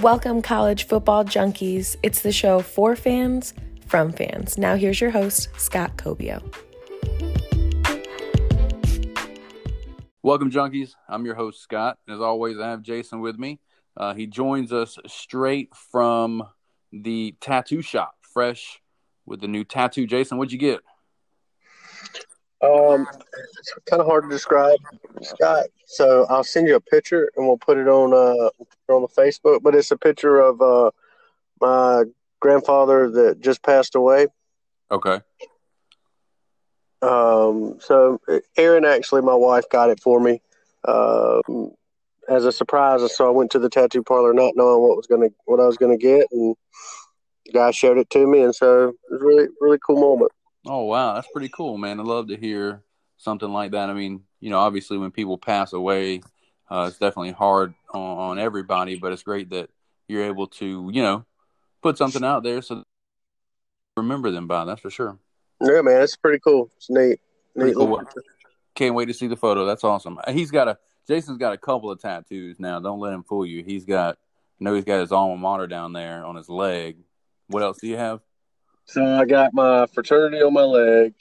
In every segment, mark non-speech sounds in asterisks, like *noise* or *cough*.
Welcome, college football junkies. It's the show for fans, from fans. Now, here's your host, Scott Cobio. Welcome, junkies. I'm your host, Scott. As always, I have Jason with me. Uh, he joins us straight from the tattoo shop, fresh with the new tattoo. Jason, what'd you get? Um, it's kind of hard to describe, Scott. So I'll send you a picture and we'll put it on uh on the Facebook. But it's a picture of uh my grandfather that just passed away. Okay. Um, so Erin, actually, my wife got it for me, um, as a surprise. So I went to the tattoo parlor not knowing what was gonna what I was gonna get, and the guy showed it to me, and so it was really really cool moment. Oh wow, that's pretty cool, man. I love to hear something like that. I mean, you know, obviously when people pass away, uh, it's definitely hard on, on, everybody, but it's great that you're able to, you know, put something out there so remember them by. That's for sure. Yeah, man, it's pretty cool. It's neat. Neat. Cool. Can't wait to see the photo. That's awesome. He's got a Jason's got a couple of tattoos now. Don't let him fool you. He's got I know he's got his alma mater down there on his leg. What else do you have? So I got my fraternity on my leg.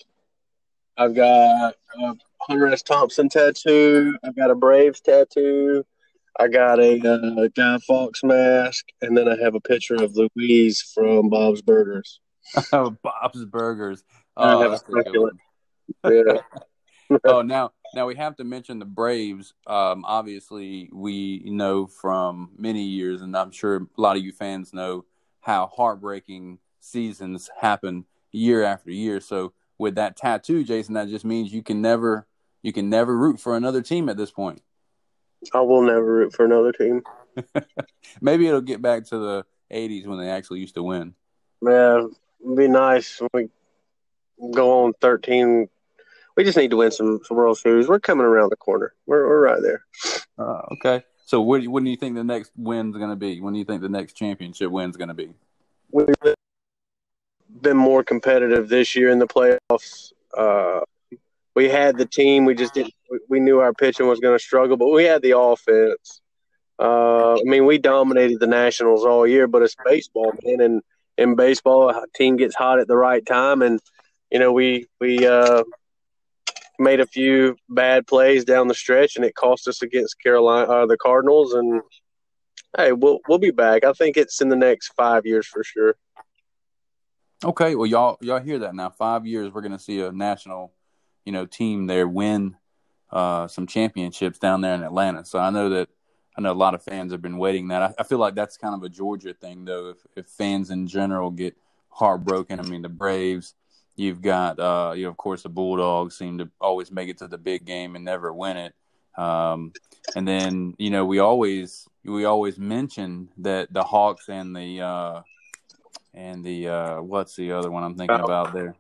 I've got a Hunter S. Thompson tattoo. I've got a Braves tattoo. I got a uh, Guy Fawkes mask, and then I have a picture of Louise from Bob's Burgers. *laughs* Bob's Burgers. Oh, I have a yeah. *laughs* *laughs* oh, now now we have to mention the Braves. Um, obviously, we know from many years, and I'm sure a lot of you fans know how heartbreaking seasons happen year after year. So with that tattoo, Jason, that just means you can never you can never root for another team at this point. I will never root for another team. *laughs* Maybe it'll get back to the '80s when they actually used to win. Man, it'd be nice when we go on 13. We just need to win some, some World Series. We're coming around the corner. We're we're right there. Uh, okay. So what when do you think the next win's going to be? When do you think the next championship win's going to be? We've been more competitive this year in the playoffs. Uh, we had the team. We just didn't. We knew our pitching was going to struggle, but we had the offense. Uh, I mean, we dominated the Nationals all year, but it's baseball, man. And in baseball, a team gets hot at the right time, and you know, we we uh, made a few bad plays down the stretch, and it cost us against Carolina, uh, the Cardinals. And hey, we'll we'll be back. I think it's in the next five years for sure. Okay, well, y'all y'all hear that now? Five years, we're going to see a national, you know, team there win uh, some championships down there in Atlanta. So I know that I know a lot of fans have been waiting that. I, I feel like that's kind of a Georgia thing, though. If if fans in general get heartbroken, I mean, the Braves. You've got, uh, you know, of course, the Bulldogs seem to always make it to the big game and never win it. Um, and then, you know, we always we always mention that the Hawks and the uh, and the uh, what's the other one I'm thinking Falcons. about there?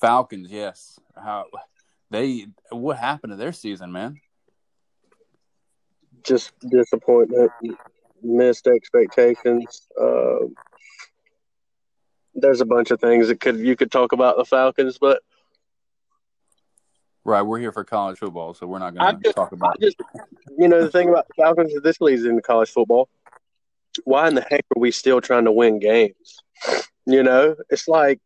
Falcons, yes. How they what happened to their season, man? Just disappointment, missed expectations. Uh, there's a bunch of things that could you could talk about the Falcons, but right, we're here for college football, so we're not going to talk about. Just, you know, the thing about the Falcons is this leads into college football why in the heck are we still trying to win games? You know, it's like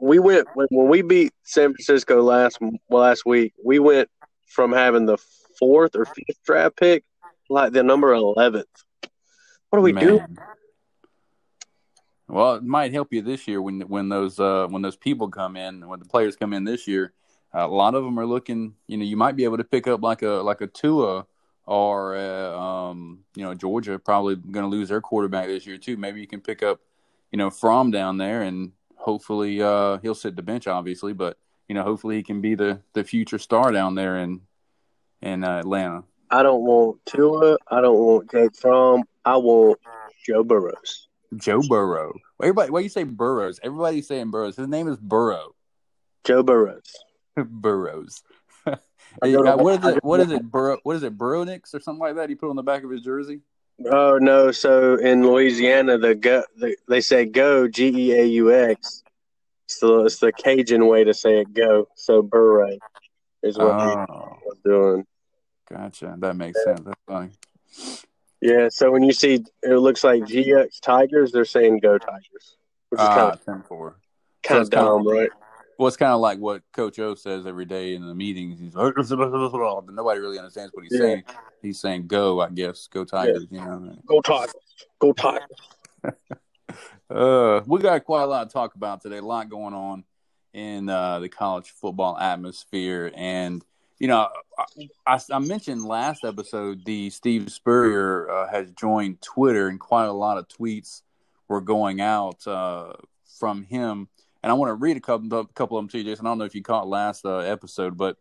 we went when, when we beat San Francisco last last week. We went from having the fourth or fifth draft pick like the number eleventh. What do we do? Well, it might help you this year when when those uh, when those people come in, when the players come in this year. A lot of them are looking. You know, you might be able to pick up like a like a Tua or uh, um, you know Georgia probably going to lose their quarterback this year too. Maybe you can pick up you know Fromm down there, and hopefully uh, he'll sit the bench, obviously, but you know hopefully he can be the the future star down there in in uh, Atlanta. I don't want Tua. I don't want Jake Fromm. I want Joe Burrows. Joe Burrow. Everybody, why you say Burrows? Everybody's saying Burrows. His name is Burrow. Joe Burrows. *laughs* Burrows. Uh, what is it? What is it? Bur- what is it? Burrownix or something like that? He put on the back of his jersey. Oh no! So in Louisiana, the go the, they say go G E A U X. So it's the Cajun way to say it. Go. So Burrow is what oh. he's doing. Gotcha. That makes sense. That's funny. Yeah, so when you see it looks like GX Tigers, they're saying go Tigers, which is Ah, kind of 10 4. kind of it's kinda- right? Well, it's kind of like what Coach O says every day in the meetings. He's but nobody really understands what he's Yeah. saying. He's saying "Go," I guess. Go Tigers. You know. Go Tigers, go Tigers. *laughs* Uh, we got quite a lot to talk about today. A lot going on in uh, the college football atmosphere, and you know, I, I, I mentioned last episode the Steve Spurrier uh, has joined Twitter, and quite a lot of tweets were going out uh, from him. And I want to read a couple, a couple of them to you, Jason. I don't know if you caught last uh, episode, but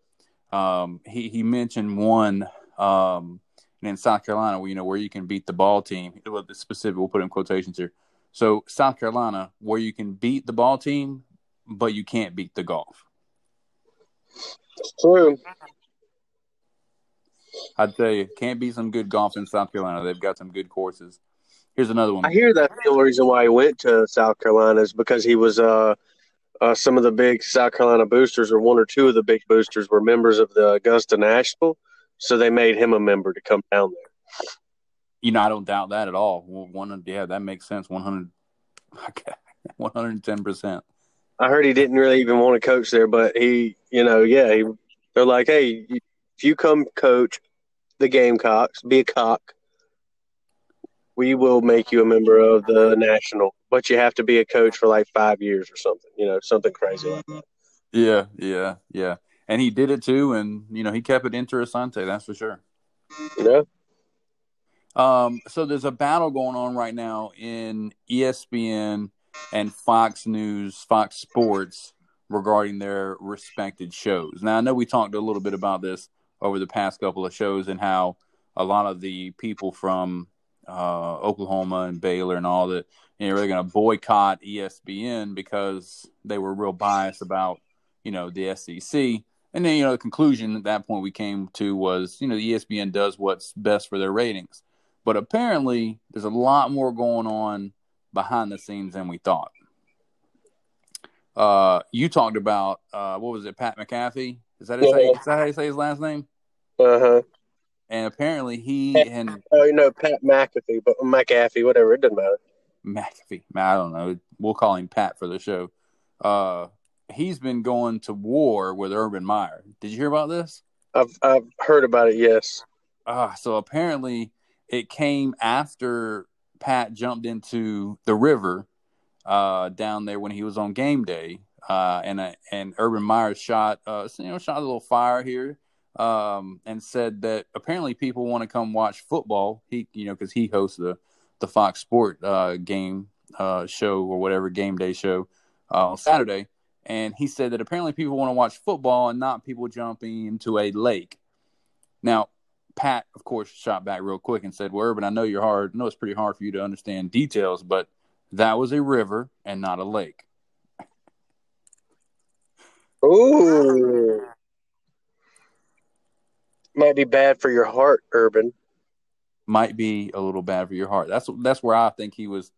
um, he he mentioned one um, in South Carolina, where you know where you can beat the ball team. Well, specific, we'll put in quotations here. So South Carolina, where you can beat the ball team, but you can't beat the golf. It's true. I'd tell you, can't beat some good golf in South Carolina. They've got some good courses. Here's another one. I hear that's the reason why he went to South Carolina is because he was uh, uh, some of the big South Carolina boosters, or one or two of the big boosters, were members of the Augusta National, so they made him a member to come down there. You know, I don't doubt that at all. One, yeah, that makes sense. 100, *laughs* 110 percent. I heard he didn't really even want to coach there, but he, you know, yeah, he, they're like, hey, if you come coach the Gamecocks, be a cock, we will make you a member of the national, but you have to be a coach for like five years or something, you know, something crazy like that. Yeah, yeah, yeah. And he did it too, and you know he kept it interessante. That's for sure. You know? Um, so there's a battle going on right now in ESPN and Fox News, Fox Sports regarding their respected shows. Now I know we talked a little bit about this over the past couple of shows and how a lot of the people from uh, Oklahoma and Baylor and all that, you know, they're going to boycott ESPN because they were real biased about, you know, the SEC. And then, you know, the conclusion at that point we came to was, you know, E ESPN does what's best for their ratings. But apparently, there's a lot more going on behind the scenes than we thought. Uh, you talked about uh, what was it, Pat McAfee? Is that, his, Yeah. is that how you say his last name? Uh huh. And apparently, he and Oh, you know, Pat McAfee, but McAfee, whatever, it doesn't matter. McAfee, I don't know, we'll call him Pat for the show. Uh, he's been going to war with Urban Meyer. Did you hear about this? I've I've heard about it. Yes. Ah, so apparently it came after Pat jumped into the river uh, down there when he was on game day, uh, and uh, and Urban Meyer shot uh, you know shot a little fire here, um, and said that apparently people want to come watch football. He you know because he hosts the the Fox Sport uh, game uh, show or whatever game day show uh, on Saturday, and he said that apparently people want to watch football and not people jumping into a lake. Now, Pat, of course, shot back real quick and said, "Well, Urban, I know you're hard. I know it's pretty hard for you to understand details, but that was a river and not a lake." Ooh. Might be bad for your heart, Urban. Might be a little bad for your heart. That's that's where I think he was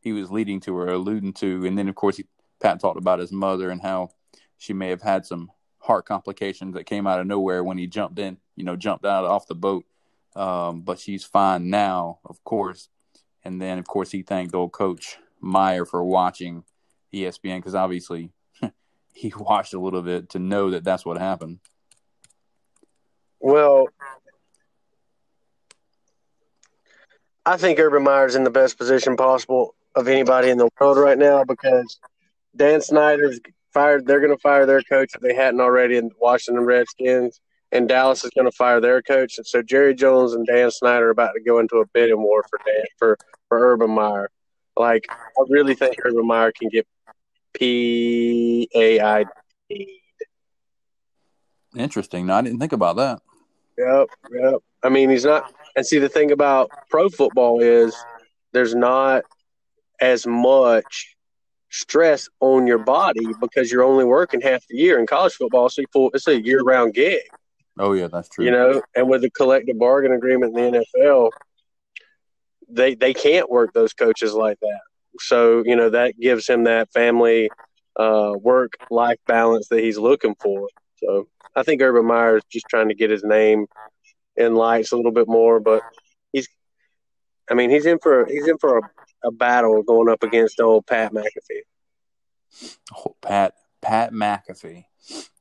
he was leading to or alluding to, and then of course he, Pat talked about his mother and how she may have had some heart complications that came out of nowhere when he jumped in, you know, jumped out off the boat. Um, but she's fine now, of course. And then, of course, he thanked old coach Meyer for watching ESPN because obviously *laughs* he watched a little bit to know that that's what happened. Well, I think Urban Meyer's in the best position possible of anybody in the world right now because Dan Snyder's fired. They're going to fire their coach if they hadn't already in Washington Redskins, and Dallas is going to fire their coach. And so Jerry Jones and Dan Snyder are about to go into a bidding war for Dan for for Urban Meyer. Like I really think Urban Meyer can get P A I D. Interesting. No, I didn't think about that. Yep, yep. I mean, he's not. And see, the thing about pro football is there's not as much stress on your body because you're only working half the year. In college football, So full, it's a year round gig, Oh yeah, that's true. you know. And with the collective bargain agreement in the NFL, they they can't work those coaches like that. So you know that gives him that family uh, work life balance that he's looking for. So I think Urban Meyer is just trying to get his name in lights a little bit more, but he's I mean, he's in for he's in for a, a battle going up against old Pat McAfee. Oh, Pat Pat McAfee.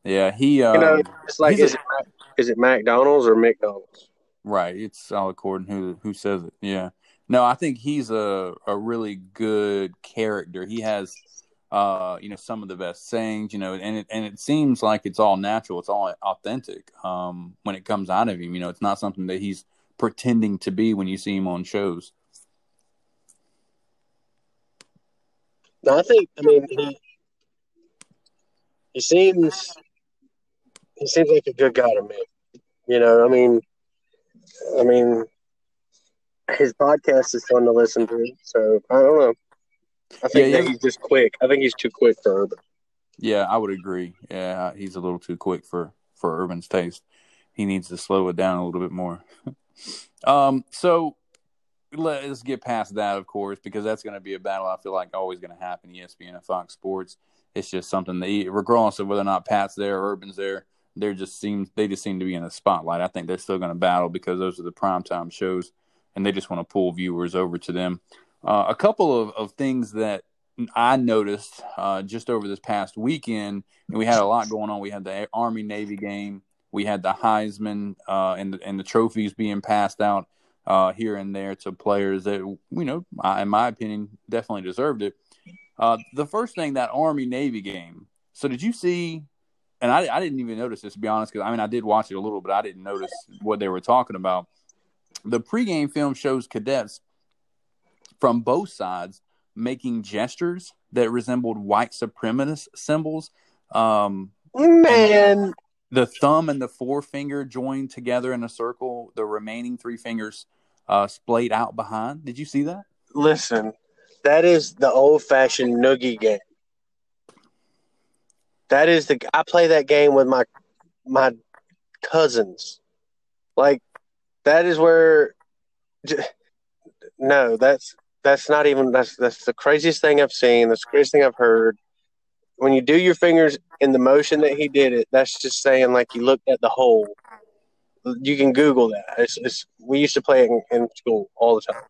Yeah, he. Um, You know, it's like is a- it is it McDonald's or McDonald's? Right. It's all according who who says it. Yeah. No, I think he's a a really good character. He has uh you know some of the best sayings, you know, and it and it seems like it's all natural, it's all authentic um when it comes out of him, you know, it's not something that he's pretending to be when you see him on shows. No, I think I mean he he seems he seems like a good guy to me. You know, I mean, I mean, his podcast is fun to listen to. So I don't know. I think Yeah, yeah. he's just quick. I think he's too quick for Urban. Yeah, I would agree. Yeah, he's a little too quick for for Urban's taste. He needs to slow it down a little bit more. *laughs* um, so let's get past that, of course, because that's going to be a battle. I feel like always going to happen. ESPN and Fox Sports. It's just something that, regardless of whether or not Pat's there or Urban's there, they just seem they just seem to be in the spotlight. I think they're still going to battle because those are the primetime shows, and they just want to pull viewers over to them. Uh, a couple of, of things that I noticed uh, just over this past weekend, and we had a lot going on. We had the Army Navy game, we had the Heisman uh, and the, and the trophies being passed out uh, here and there to players that you know, in my opinion, definitely deserved it. Uh, the first thing that Army Navy game. So did you see? And I, I didn't even notice this to be honest, because I mean I did watch it a little, but I didn't notice what they were talking about. The pregame film shows cadets from both sides making gestures that resembled white supremacist symbols. Um, Man, the thumb and the forefinger joined together in a circle, the remaining three fingers uh, splayed out behind. Did you see that? listen, that is the old fashioned noogie game. That is the I play that game with my my cousins. Like that is where j- no, that's that's not even that's that's the craziest thing I've seen, that's the craziest thing I've heard. When you do your fingers in the motion that he did it, that's just saying like you looked at the hole. You can Google that. It's, it's we used to play it in, in school all the time,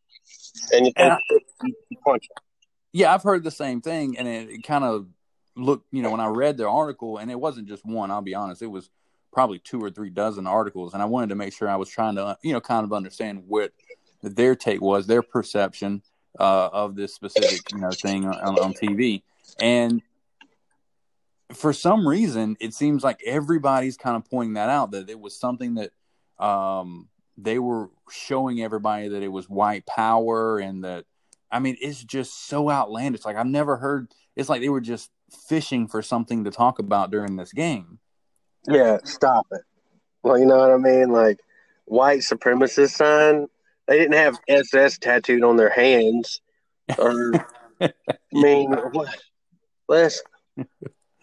and you, Yeah. you punch it. Yeah, I've heard the same thing, and it, it kind of looked, you know, when I read the article, and it wasn't just one. I'll be honest, it was probably two or three dozen articles, and I wanted to make sure I was trying to, you know, kind of understand what their take was, their perception uh, of this specific, you know, thing on, on TV, and for some reason, it seems like everybody's kind of pointing that out that it was something that um, they were showing everybody that it was white power and that I mean, it's just so outlandish. Like I've never heard. It's like they were just fishing for something to talk about during this game. Yeah, stop it. Well, you know what I mean? Like white supremacist sign. They didn't have SS tattooed on their hands. Or *laughs* I mean? Listen,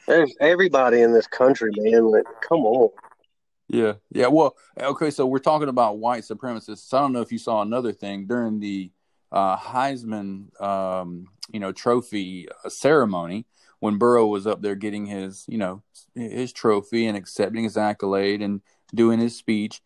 there's everybody in this country, man. Like, come on. Yeah, yeah. Well, okay. So we're talking about white supremacists. I don't know if you saw another thing during the uh, Heisman, um, you know, trophy uh, ceremony when Burrow was up there getting his, you know, his trophy and accepting his accolade and doing his speech.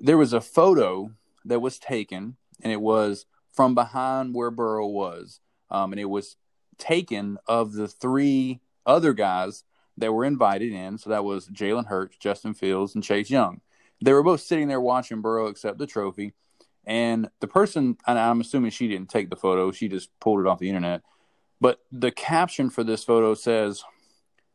There was a photo that was taken, and it was from behind where Burrow was, um, and it was taken of the three other guys that were invited in. So that was Jalen Hurts, Justin Fields, and Chase Young. They were both sitting there watching Burrow accept the trophy. And the person, and I'm assuming she didn't take the photo, she just pulled it off the internet. But the caption for this photo says,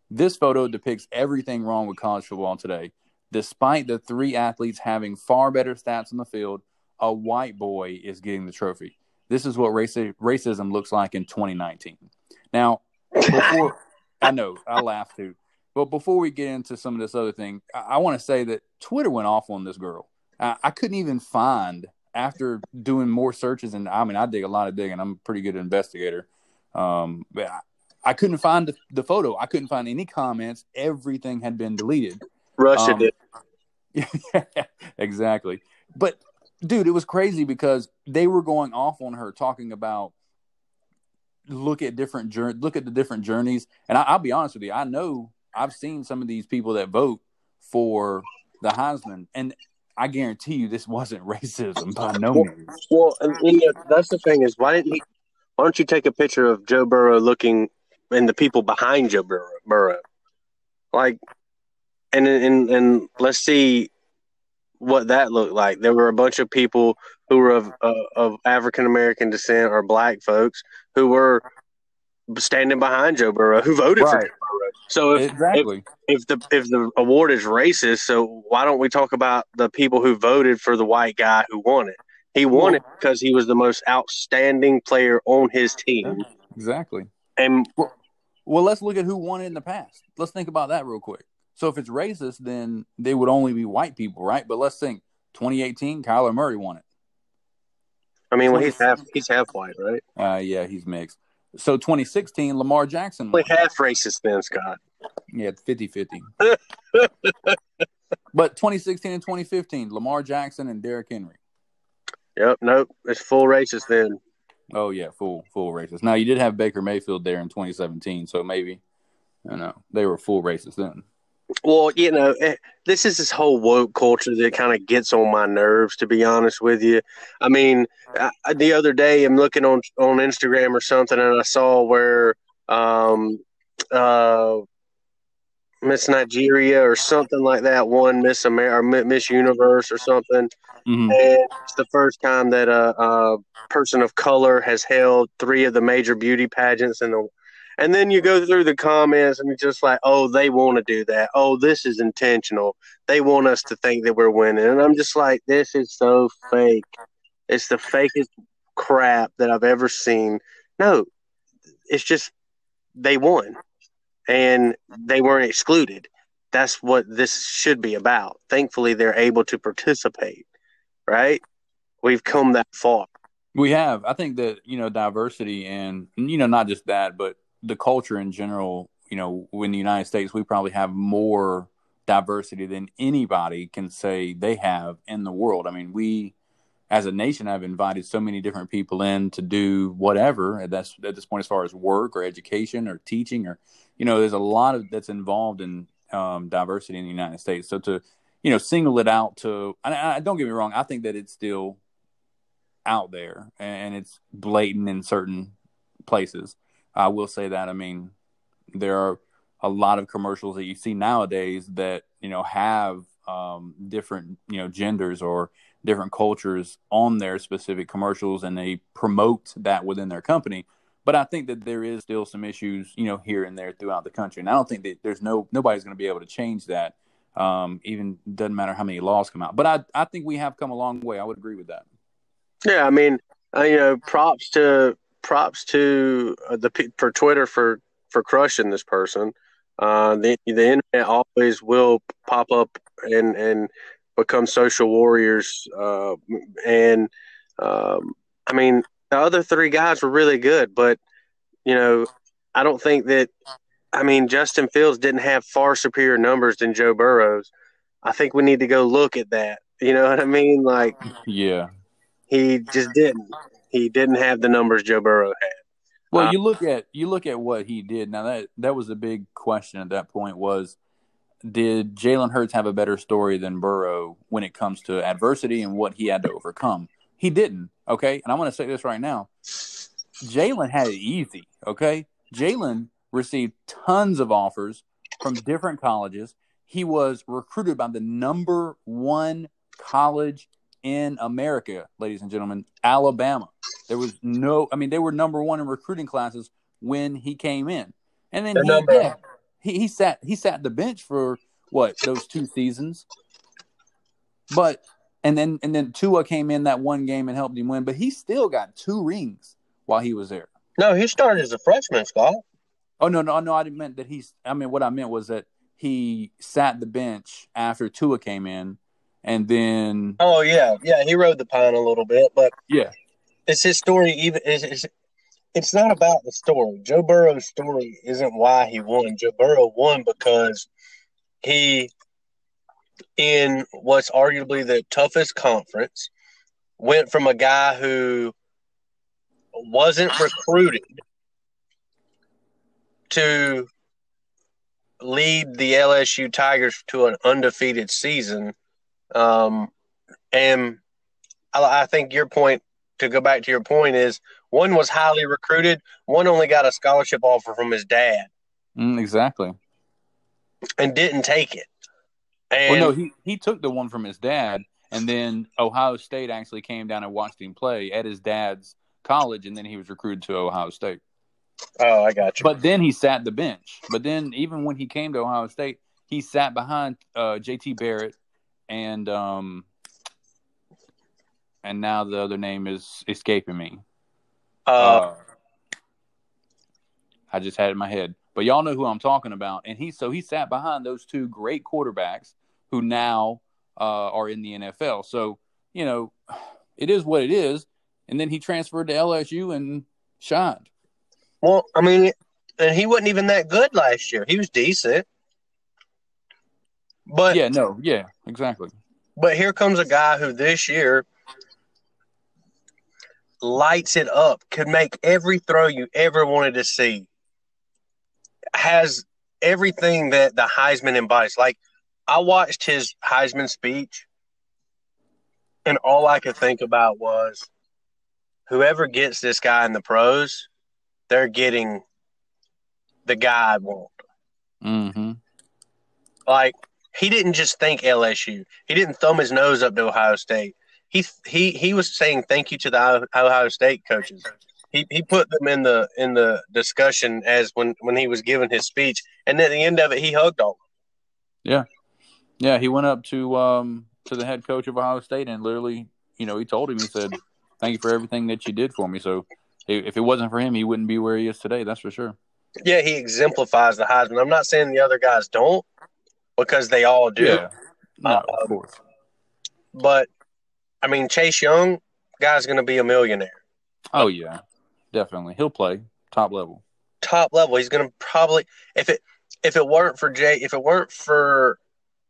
This photo depicts everything wrong with college football today. Despite the three athletes having far better stats on the field, a white boy is getting the trophy. This is what raci- racism looks like in 2019. Now, before I know I laugh too, but before we get into some of this other thing, I, I want to say that Twitter went off on this girl. I, I couldn't even find after doing more searches, and I mean I dig a lot of digging. I'm a pretty good investigator. Um, but I, I couldn't find the, the photo. I couldn't find any comments. Everything had been deleted. Russia Um, did. *laughs* exactly. But dude, it was crazy because they were going off on her talking about look at different jour- look at the different journeys. And I, I'll be honest with you, I know I've seen some of these people that vote for the Heisman, and I guarantee you this *laughs* wasn't racism by no means. Well, and, you know, that's the thing is why didn't he? Why don't you take a picture of Joe Burrow looking and the people behind Joe Burrow? Burrow? Like, and and and let's see what that looked like. There were a bunch of people who were of uh, of African American descent or black folks who were standing behind Joe Burrow, who voted for Joe Burrow. So if, Exactly. if the if the award is racist, so why don't we talk about the people who voted for the white guy who won it? He won Well- it because he was the most outstanding player on his team, Exactly. and Well, let's look at who won it in the past. Let's think about that real quick. So if it's racist, then they would only be white people, right? But let's think 2018, Kyler Murray won it. I mean, well, he's half he's half white, right? Uh, yeah, he's mixed. So 2016, Lamar Jackson won. Half racist then, Scott. Yeah, 50 50. *laughs* but 2016 and 2015, Lamar Jackson and Derrick Henry. Yep, nope, it's full racist then. Oh, yeah, full full racist. Now, you did have Baker Mayfield there in 2017, so maybe, you know, they were full racist then. Well, you know, eh, this is this whole woke culture that kind of gets on my nerves. To be honest with you, I mean, I, the other day I'm looking on on Instagram or something, and I saw where um, uh, Miss Nigeria or something like that won Miss America or Miss Universe or something, Mhm. and it's the first time that a, a person of color has held three of the major beauty pageants in the and then you go through the comments and it's just like, oh, they want to do that. Oh, this is intentional. They want us to think that we're winning. And I'm just like, this is so fake. It's the fakest crap that I've ever seen. No, it's just they won and they weren't excluded. That's what this should be about. Thankfully, they're able to participate, right? We've come that far. We have. I think that, you know, diversity and, you know, not just that, but the culture in general, you know, in the United States, we probably have more diversity than anybody can say they have in the world. I mean, we as a nation have invited so many different people in to do whatever at that's at this point as far as work or education or teaching or you know, there's a lot of that's involved in um, diversity in the United States. So to you know, single it out to I, I don't get me wrong, I think that it's still out there and it's blatant in certain places. I will say that. I mean, there are a lot of commercials that you see nowadays that you know have um, different you know genders or different cultures on their specific commercials, and they promote that within their company. But I think that there is still some issues, you know, here and there throughout the country, and I don't think that there's no nobody's going to be able to change that. Um, even doesn't matter how many laws come out. But I I think we have come a long way. I would agree with that. Yeah, I mean, uh, you know, props to props to uh, the for Twitter for for crushing this person. Uh, the the internet always will pop up and and become social warriors. Uh, and um, I mean, the other three guys were really good, but you know, I don't think that. I mean, Justin Fields didn't have far superior numbers than Joe Burrows. I think we need to go look at that. You know what I mean? Like Yeah. he just didn't. He didn't have the numbers Joe Burrow had. Well, Uh, you look at you look at what he did. Now that that was a big question at that point was did Jalen Hurts have a better story than Burrow when it comes to adversity and what he had to overcome? He didn't. Okay, and I'm going to say this right now. Jalen had it easy. Okay, Jalen received tons of offers from different colleges. He was recruited by the number one college in America, ladies and gentlemen, Alabama. There was no, I mean, they were number one in recruiting classes when he came in, and then he, yeah, he he sat he sat the bench for what those two seasons, but and then and then Tua came in that one game and helped him win, but he still got two rings while he was there. No, he started as a freshman, Scott. Oh no, no, no! I didn't mean that he's. I mean, what I meant was that he sat the bench after Tua came in, and then Oh yeah, yeah. He rode the pine a little bit, but yeah, it's his story. Even it's, it's, it's not about the story. Joe Burrow's story isn't why he won. Joe Burrow won because he, in what's arguably the toughest conference, went from a guy who wasn't recruited to lead the LSU Tigers to an undefeated season um, And I, I think your point to go back to your point is one was highly recruited, one only got a scholarship offer from his dad Mm, exactly. and didn't take it. And Well, no, he he took the one from his dad, and then Ohio State actually came down and watched him play at his dad's college, and then he was recruited to Ohio State. oh, I got you. But then he sat the bench. But then even when he came to Ohio State, he sat behind uh, JT Barrett and um and now the other name is escaping me. uh, Uh, I just had it in my head. But y'all know who I'm talking about. And he so he sat behind those two great quarterbacks who now uh, are in the NFL. So, you know, it is what it is. And then he transferred to LSU and shined. well, I mean, and he wasn't even that good last year. He was decent. But Yeah, no, yeah, exactly. But here comes a guy who this year lights it up, could make every throw you ever wanted to see, has everything that the Heisman embodies. Like, I watched his Heisman speech, and all I could think about was whoever gets this guy in the pros, they're getting the guy I want. Mm-hmm. Like he didn't just thank LSU. He didn't thumb his nose up to Ohio State. He he he was saying thank you to the Ohio State coaches. He he put them in the in the discussion as when when he was giving his speech, and at the end of it, he hugged all. Yeah, yeah. he went up to um to the head coach of Ohio State and literally, you know, he told him he said, "Thank you for everything that you did for me." So, if it wasn't for him, he wouldn't be where he is today. That's for sure. Yeah, he exemplifies the Heisman. I'm not saying the other guys don't, because they all do. Yeah, no, Uh, of course. But I mean, Chase Young, guy's going to be a millionaire. Oh yeah, definitely. He'll play top level. top level. He's going to probably if it if it weren't for Jay if it weren't for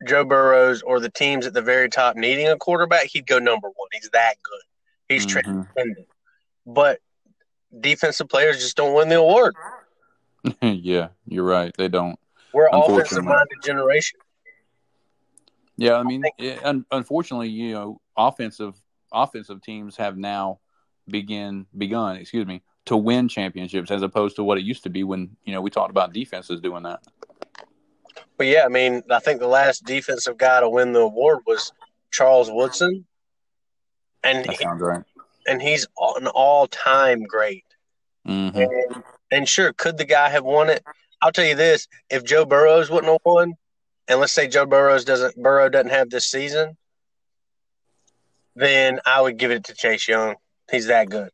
Joe Burrows or the teams at the very top needing a quarterback, he'd go number one. He's that good. He's Mhm. transcendent. But defensive players just don't win the award. *laughs* yeah, you're right. They don't. We're offensive minded generation. Yeah, I mean, it, un- unfortunately, you know, offensive offensive teams have now begin begun, excuse me, to win championships as opposed to what it used to be when you know we talked about defenses doing that. But yeah, I mean, I think the last defensive guy to win the award was Charles Woodson. And sounds right. and he's an all time great. hmm And, and sure, could the guy have won it? I'll tell you this: if Joe Burrows wouldn't have won, and let's say Joe Burrows doesn't Burrow doesn't have this season, then I would give it to Chase Young. He's that good.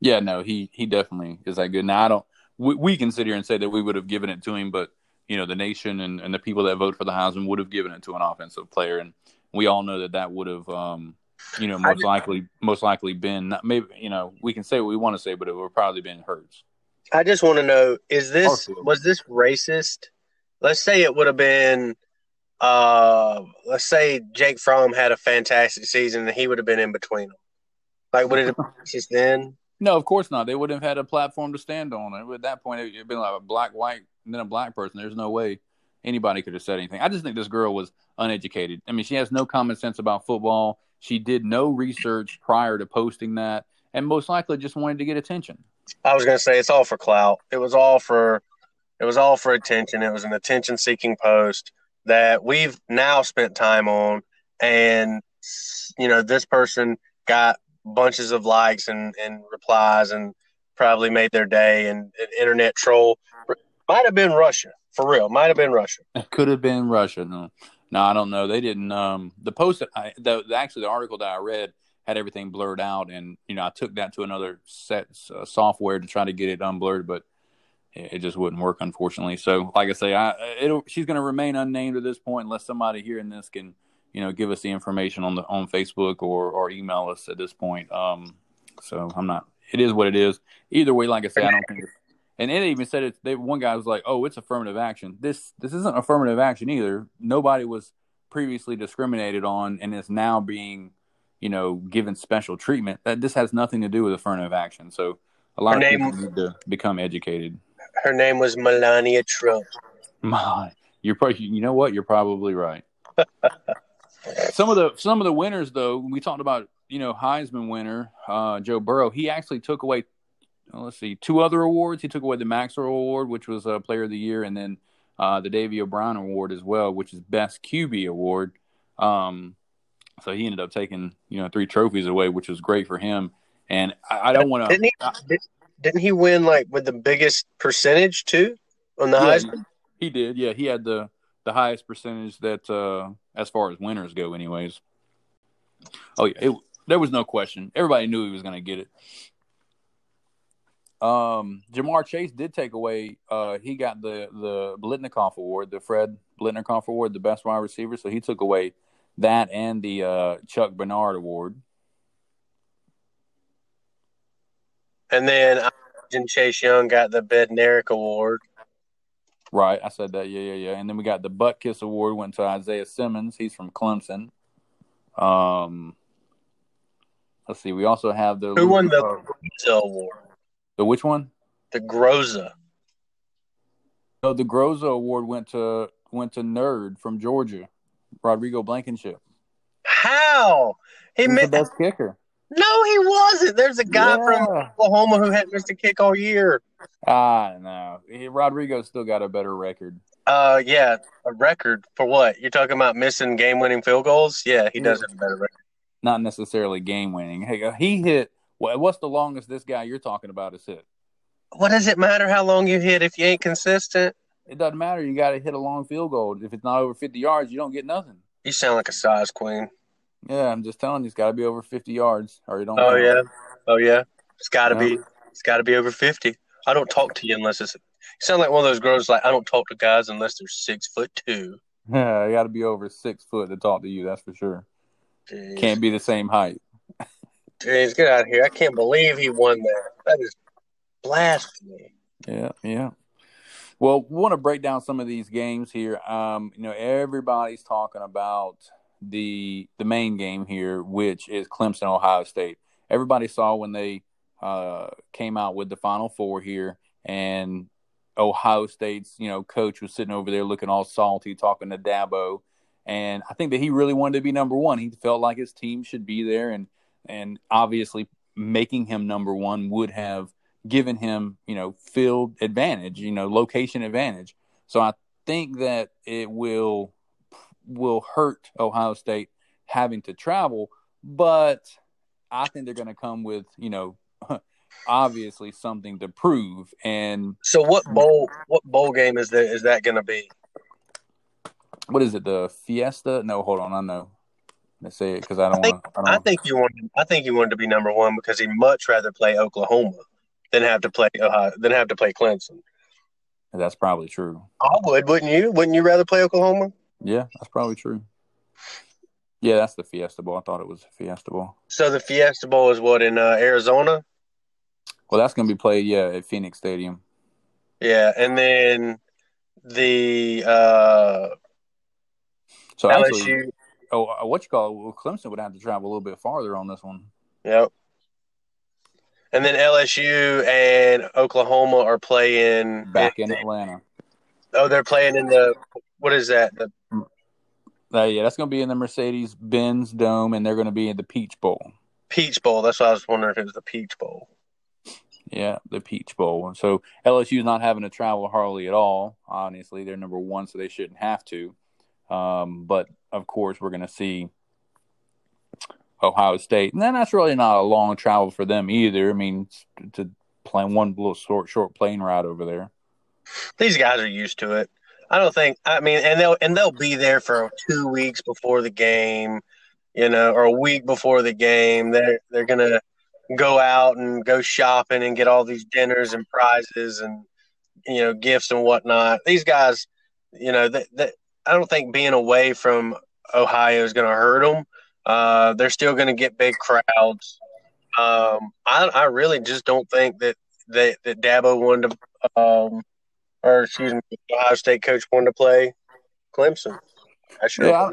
Yeah, no, he he definitely is that good. Now I don't. We, we can sit here and say that we would have given it to him, but you know, the nation and, and the people that vote for the Heisman would have given it to an offensive player, and we all know that that would have, um, you know, most likely most likely been not, maybe you know we can say what we want to say, but it would have probably been Hurts. I just want to know: is this Arfield. was this racist? Let's say it would have been. Uh, let's say Jake Fromm had a fantastic season, and he would have been in between them. Like, would it have been *laughs* racist then? No, of course not. They wouldn't have had a platform to stand on. At that point, it'd been like a black, white, and then a black person. There's no way anybody could have said anything. I just think this girl was uneducated. I mean, she has no common sense about football. She did no research prior to posting that, and most likely just wanted to get attention. I was going to say it's all for clout. It was all for it was all for attention. It was an attention seeking post that we've now spent time on and you know this person got bunches of likes and, and replies and probably made their day and an internet troll might have been Russia for real might have been Russia It could have been Russia. No, no, I don't know. They didn't. Um, the post, I, the actually the article that I read had everything blurred out, and you know I took that to another set uh, software to try to get it unblurred, but it, just wouldn't work, unfortunately. So, like I say, I it'll, she's going to remain unnamed at this point unless somebody hearing this can you know give us the information on the on Facebook or or email us at this point. Um, so I'm not. It is what it is. Either way, like I said, I don't think. It's, and it even said it. They, one guy was like, "Oh, it's affirmative action." This this isn't affirmative action either. Nobody was previously discriminated on, and is now being, you know, given special treatment. That this has nothing to do with affirmative action. So a lot Her of name- people need to become educated. her name was Melania Trump My, you're probably, you know what? You're probably right. *laughs* Some of the some of the winners though, we talked about you know Heisman winner uh, Joe Burrow. He actually took away let's see two other awards. He took away the Maxwell Award, which was a Player of the Year, and then uh, the Davy O'Brien Award as well, which is Best QB Award. Um, so he ended up taking you know three trophies away, which was great for him. And I, I don't want to. Didn't he? didn't he win like with the biggest percentage too on the yeah, Heisman? He did. Yeah, he had the the highest percentage that uh, as far as winners go, anyways. Oh yeah, it, there was no question. Everybody knew he was going to get it. Um, Ja'Marr Chase did take away. Uh, he got the the Biletnikoff Award, the Fred Biletnikoff Award, the best wide receiver. So he took away that and the uh, Chuck Bednarik Award. And then and Chase Young got the Bednarik Award. Right, I said that. Yeah, yeah, yeah. And then we got the Butkus Award went to Isaiah Simmons. He's from Clemson. Um, let's see. We also have the who won the Groza Award. The which one? The Groza. No, the Groza Award went to went to Nerd from Georgia, Rodrigo Blankenship. How he missed the best kicker. No, he wasn't. There's a guy yeah. from Oklahoma who hadn't missed a kick all year. Ah, no. Rodrigo still got a better record. Uh, yeah, a record for what? You're talking about missing game-winning field goals? Yeah, he does have a better record. Not necessarily game-winning. Hey, uh, he hit. What's the longest this guy you're talking about has hit? What does it matter how long you hit if you ain't consistent? It doesn't matter. You got to hit a long field goal. If it's not over 50 yards, you don't get nothing. You sound like a size queen. Yeah, I'm just telling you, it's got to be over 50 yards, or you don't. Oh yeah, oh yeah, it's got to yeah. be. It's got to be over 50. I don't talk to you unless it's. You sound like one of those girls. Like I don't talk to guys unless they're six foot two. *laughs* Yeah, I got to be over six foot to talk to you. That's for sure. Jeez. Can't be the same height. Jeez, get out of here! I can't believe he won that. That is blasphemy. Yeah, yeah. Well, we want to break down some of these games here. Um, you know, everybody's talking about the the main game here, which is Clemson Ohio State. Everybody saw when they uh, came out with the Final Four here, and Ohio State's you know coach was sitting over there looking all salty, talking to Dabo, and I think that he really wanted to be number one. He felt like his team should be there, and and obviously making him number one would have given him you know field advantage, you know location advantage. So I think that it will will hurt Ohio State having to travel, but I think they're going to come with, you know, *laughs* obviously something to prove. And so, what bowl? What bowl game is that? Is that going to be? What is it? The Fiesta? No, hold on. I know. Let's say it because I don't want. I, I think you want. I think you wanted to be number one because he'd much rather play Oklahoma than have to play Ohio than have to play Clemson. That's probably true. I would, wouldn't you? Wouldn't you rather play Oklahoma? Yeah, that's probably true. Yeah, that's the Fiesta Bowl. I thought it was Fiesta Bowl. So the Fiesta Bowl is what in uh, Arizona? Well, that's going to be played, yeah, at Phoenix Stadium. Yeah, and then the uh, so LSU. Actually, oh, uh, what you call it? Well, Clemson would have to travel a little bit farther on this one. Yep. And then LSU and Oklahoma are playing back in, in Atlanta. Oh, they're playing in the what is that? The, uh, yeah, that's going to be in the Mercedes Benz Dome, and they're going to be in the Peach Bowl. Peach Bowl. That's why I was wondering if it was the Peach Bowl. Yeah, the Peach Bowl. And so LSU is not having to travel hardly at all. Honestly, they're number one, so they shouldn't have to. Um, but of course, we're going to see Ohio State, and then that's really not a long travel for them either. I mean, to plan one little short short plane ride over there. These guys are used to it. I don't think. I mean, and they'll and they'll be there for two weeks before the game, you know, or a week before the game. They're they're gonna go out and go shopping and get all these dinners and prizes and you know gifts and whatnot. These guys, you know, that I don't think being away from Ohio is going to hurt them. Uh, they're still going to get big crowds. Um, I, I really just don't think that that, that Dabo wanted to um, or excuse me, Ohio State coach wanted to play Clemson. I sure. Yeah, I,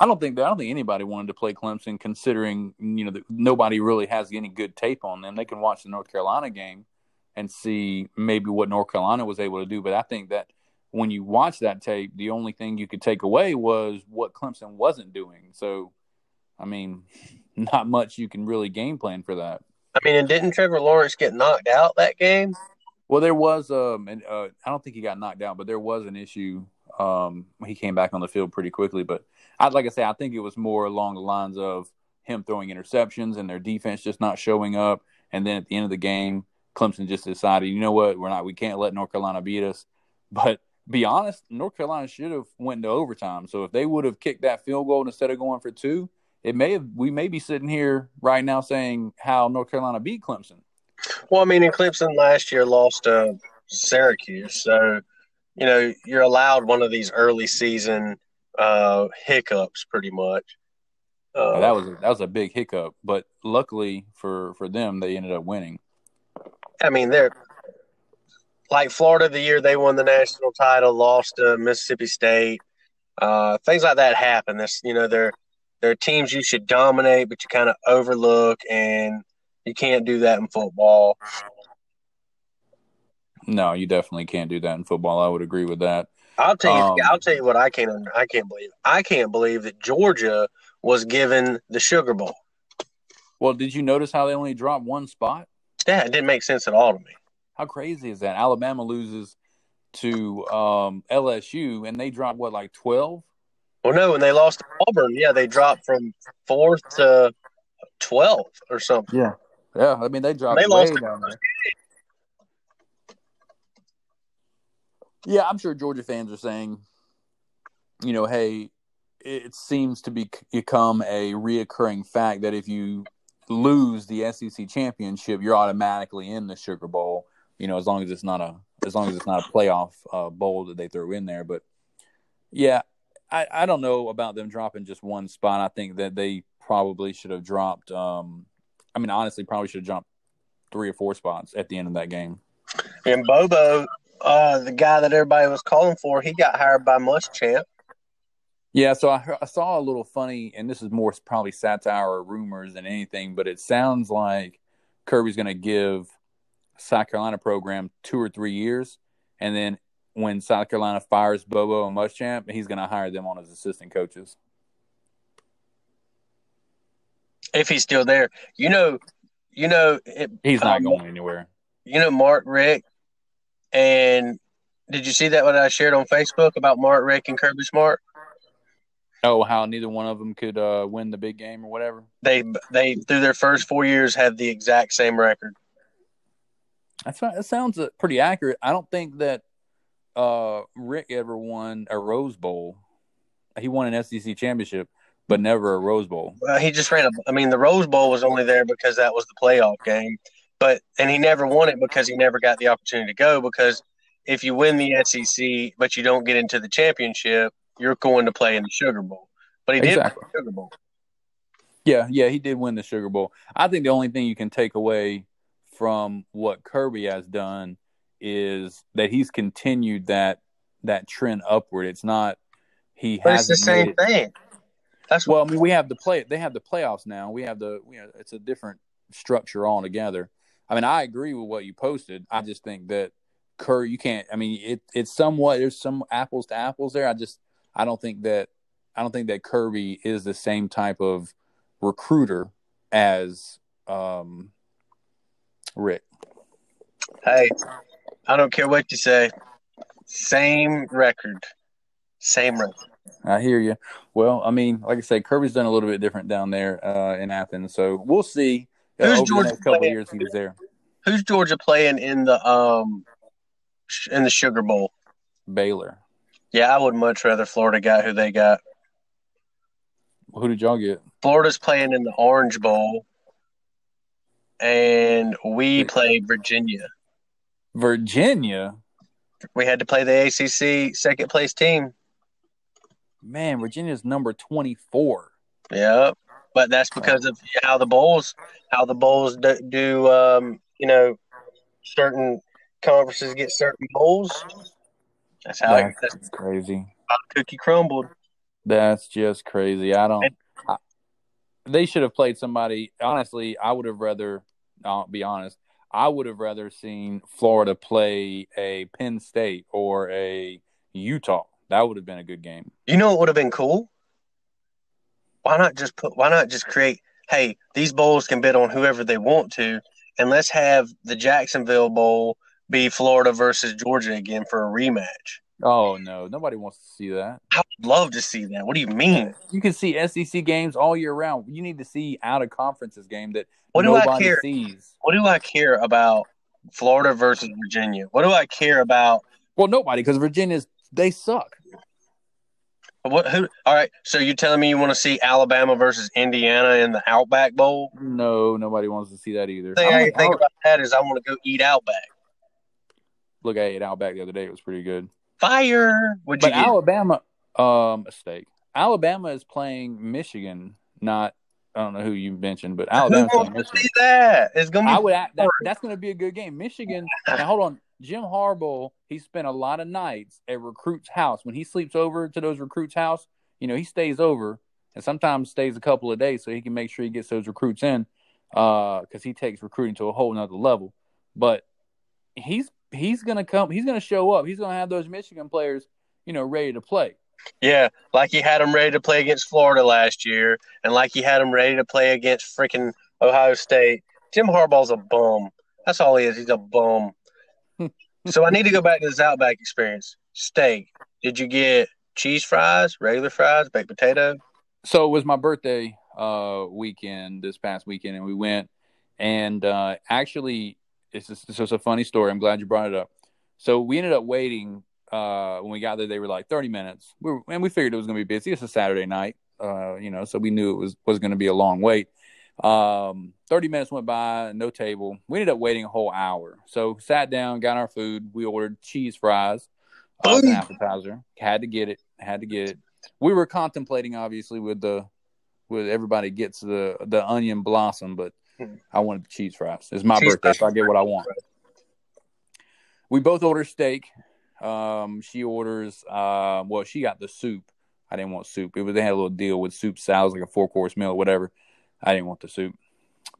I, don't think that. I don't think anybody wanted to play Clemson, considering you know that nobody really has any good tape on them. They can watch the North Carolina game and see maybe what North Carolina was able to do, but I think that when you watch that tape, the only thing you could take away was what Clemson wasn't doing. So, I mean, *laughs* not much you can really game plan for that. I mean, and didn't Trevor Lawrence get knocked out that game? Well, there was um, and uh, I don't think he got knocked out, but there was an issue. Um, he came back on the field pretty quickly, but I like I say, I think it was more along the lines of him throwing interceptions and their defense just not showing up, and then at the end of the game, Clemson just decided, you know what, we're not, we can't let North Carolina beat us. *laughs* But be honest, North Carolina should have went to overtime. So if they would have kicked that field goal instead of going for two, it may have we may be sitting here right now saying how North Carolina beat Clemson. Well, I mean, in Clemson last year lost to uh, Syracuse, so you know you're allowed one of these early season uh, hiccups, pretty much. Uh, that was a, that was a big hiccup, but luckily for for them, they ended up winning. I mean, they're like Florida the year they won the national title, lost to Mississippi State. Uh, things like that happen. This, you know, they're they're teams you should dominate, but you kind of overlook, and you can't do that in football. No, you definitely can't do that in football. I would agree with that. I'll tell you. Um, I'll tell you what I can't. I can't believe. I can't believe that Georgia was given the Sugar Bowl. Well, did you notice how they only dropped one spot? Yeah, it didn't make sense at all to me. How crazy is that? Alabama loses to um, LSU, and they drop what, like twelve? Well, no, when they lost Auburn, yeah, they dropped from fourth to twelfth or something. Yeah, yeah. I mean, they dropped they way down there. Yeah, I'm sure Georgia fans are saying, you know, hey, it seems to be become a reoccurring fact that if you lose the SEC championship, you're automatically in the Sugar Bowl. You know, as long as it's not a as long as it's not a playoff uh, bowl that they throw in there. But yeah, I, I don't know about them dropping just one spot. I think that they probably should have dropped. Um, I mean, honestly, probably should have jumped three or four spots at the end of that game. And Bobo, uh, the guy that everybody was calling for, he got hired by Muschamp. Yeah, so I, I saw a little funny, and this is more probably satire or rumors than anything, but it sounds like Kirby's going to give South Carolina program two or three years, and then when South Carolina fires Bobo and Muschamp, he's going to hire them on as assistant coaches. If he's still there, you know, you know, it, he's not um, going anywhere. You know, Mark Richt, and did you see that what I shared on Facebook about Mark Richt and Kirby Smart? Oh, how neither one of them could uh, win the big game or whatever. They they through their first four years had the exact same record. That's that sounds uh, pretty accurate. I don't think that uh, Richt ever won a Rose Bowl. He won an SEC championship, but never a Rose Bowl. Well, he just ran a. I mean, the Rose Bowl was only there because that was the playoff game, but and he never won it because he never got the opportunity to go. Because if you win the SEC but you don't get into the championship, you're going to play in the Sugar Bowl. But he did exactly. win the Sugar Bowl. Yeah, yeah, he did win the Sugar Bowl. I think the only thing you can take away from what Kirby has done is that he's continued that that trend upward. It's not he has the same it, thing. That's well, I mean, we have the play. They have the playoffs now. We have the you know, it's a different structure altogether. I mean, I agree with what you posted. I just think that Curry, you can't. I mean, it it's somewhat there's some apples to apples there. I just I don't think that I don't think that Kirby is the same type of recruiter as um, Richt. Hey, I don't care what you say. Same record. Same record. I hear you. Well, I mean, like I say, Kirby's done a little bit different down there uh, in Athens, so we'll see. Uh, Who's Georgia the couple years he was there. Who's Georgia playing in the um in the Sugar Bowl? Baylor. Yeah, I would much rather Florida got who they got. Who did y'all get? Florida's playing in the Orange Bowl, and we played Virginia. Virginia. We had to play the ACC second place team. Man, Virginia's number twenty four. Yeah, but that's because of how the bowls, how the bowls do, do um, you know, certain conferences get certain bowls. That's how that's, it, that's crazy. How cookie crumbled. That's just crazy. I don't. I, they should have played somebody. Honestly, I would have rather. I'll be honest. I would have rather seen Florida play a Penn State or a Utah. That would have been a good game. You know what would have been cool? Why not just put? Why not just create? Hey, these bowls can bid on whoever they want to, and let's have the Jacksonville Bowl be Florida versus Georgia again for a rematch. Oh no, nobody wants to see that. I would love to see that. What do you mean? You can see SEC games all year round. You need to see out of conferences game that What do I nobody care? sees. What do I care about Florida versus Virginia? What do I care about? Well, nobody because Virginia's they suck. What? Who? All right. So you're telling me you want to see Alabama versus Indiana in the Outback Bowl? No, nobody wants to see that either. The thing I I think about that is I want to go eat Outback. look, I ate Outback the other day. It was pretty good. Fire! Would you But get? Alabama, um, a steak. Alabama is playing Michigan. Not, I don't know who you mentioned, but Who Alabama's playing wants to see that? It's gonna be. I would. That, that's going to be a good game. Michigan. Now hold on. Jim Harbaugh. He spent a lot of nights at recruits' house. When he sleeps over to those recruits' house, you know he stays over and sometimes stays a couple of days so he can make sure he gets those recruits in, Uh because he takes recruiting to a whole nother level. But he's he's going to come. He's going to show up. He's going to have those Michigan players, you know, ready to play. Yeah, like he had them ready to play against Florida last year, and like he had them ready to play against freaking Ohio State. Jim Harbaugh's a bum. That's all he is. He's a bum. *laughs* so I need to go back to this Outback experience. Steak. Did you get cheese fries, regular fries, baked potato? so it was my birthday uh weekend this past weekend and we went and uh actually it's just, it's just a funny story. I'm glad you brought it up. So we ended up waiting uh when we got there they were like 30 minutes. We were, and we figured it was going to be busy. It's a saturday night uh you know so we knew it was was going to be a long wait. Um 30 minutes went by no table. We ended up waiting a whole hour. So sat down got our food. We ordered cheese fries uh, an appetizer. Had to get it had to get it. We were contemplating obviously with the with everybody gets the the onion blossom but. I wanted the cheese fries. It's my Cheese birthday so i get what i want. We both order steak. Um she orders uh well she got the soup. I didn't want soup. It was they had a little deal with soup salads like a four course meal or whatever. I didn't want the soup.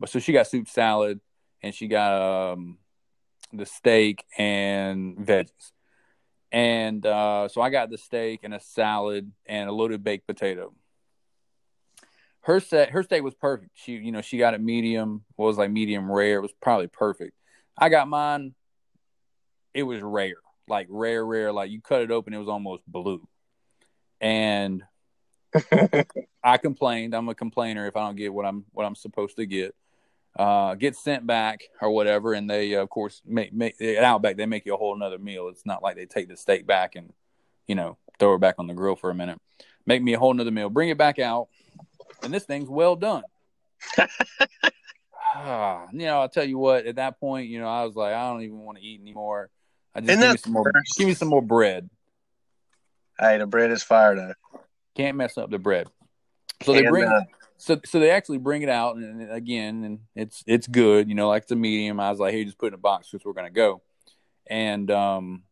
But so she got soup salad and she got um the steak and veggies. And uh, so I got the steak and a salad and a loaded baked potato. Her set, her steak was perfect. She, you know, she got it medium. What was like medium rare. It was probably perfect. I got mine. It was rare, like rare, rare. Like you cut it open, it was almost blue. And *laughs* I complained. I'm a complainer if I don't get what I'm what I'm supposed to get. Uh, get sent back or whatever, and they uh, of course make, make at Outback they make you a whole another meal. It's not like they take the steak back and you know throw it back on the grill for a minute. Make me a whole another meal, bring it back out, and this thing's well done. *laughs* Ah, you know, I'll tell you what. At that point, you know, I was like, I don't even want to eat anymore. I just Isn't give me some more. the? Give me some more bread. hey, the bread is fire though. Can't mess up the bread. So they And, bring uh, so so they actually bring it out and, and again and it's it's good you know like it's a medium i was like hey just put it in a box because we're gonna go and um